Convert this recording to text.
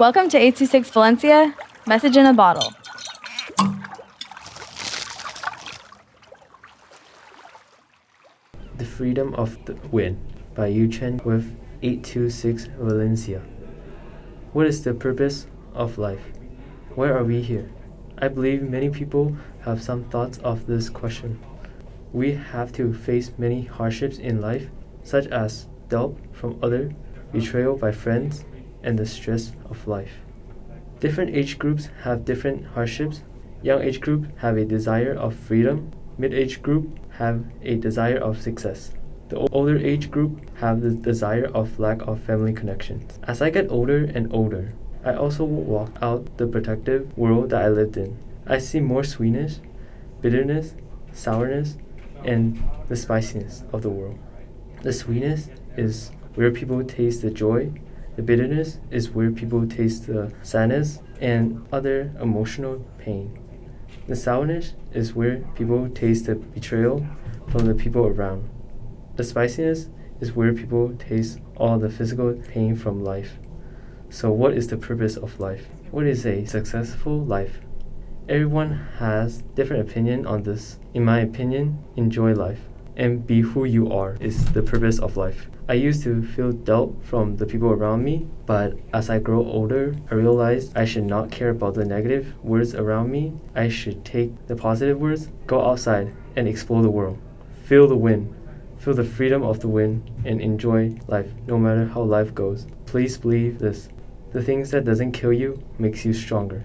Welcome to 826 Valencia, message in a bottle. The Freedom of the Wind by Yuquan with 826 Valencia. What is the purpose of life? Why are we here? I believe many people have some thoughts of this question. We have to face many hardships in life, such as doubt from others, betrayal by friends, and the stress of life. Different age groups have different hardships. Young age group have a desire of freedom. Mid age group have a desire of success. The older age group have the desire of lack of family connections. As I get older and older, I also walk out the protective world that I lived in. I see more sweetness, bitterness, sourness, and the spiciness of the world. The sweetness is where people taste the joy, the bitterness is where people taste the sadness and other emotional pain. The sourness is where people taste the betrayal from the people around. The spiciness is where people taste all the physical pain from life. So, what is the purpose of life? What is a successful life? Everyone has different opinion on this. In my opinion, enjoy life and be who you are is the purpose of life. I used to feel doubt from the people around me, but as I grow older, I realized I should not care about the negative words around me. I should take the positive words, go outside, and explore the world. Feel the wind, feel the freedom of the wind, and enjoy life no matter how life goes. Please believe this. The things that doesn't kill you makes you stronger.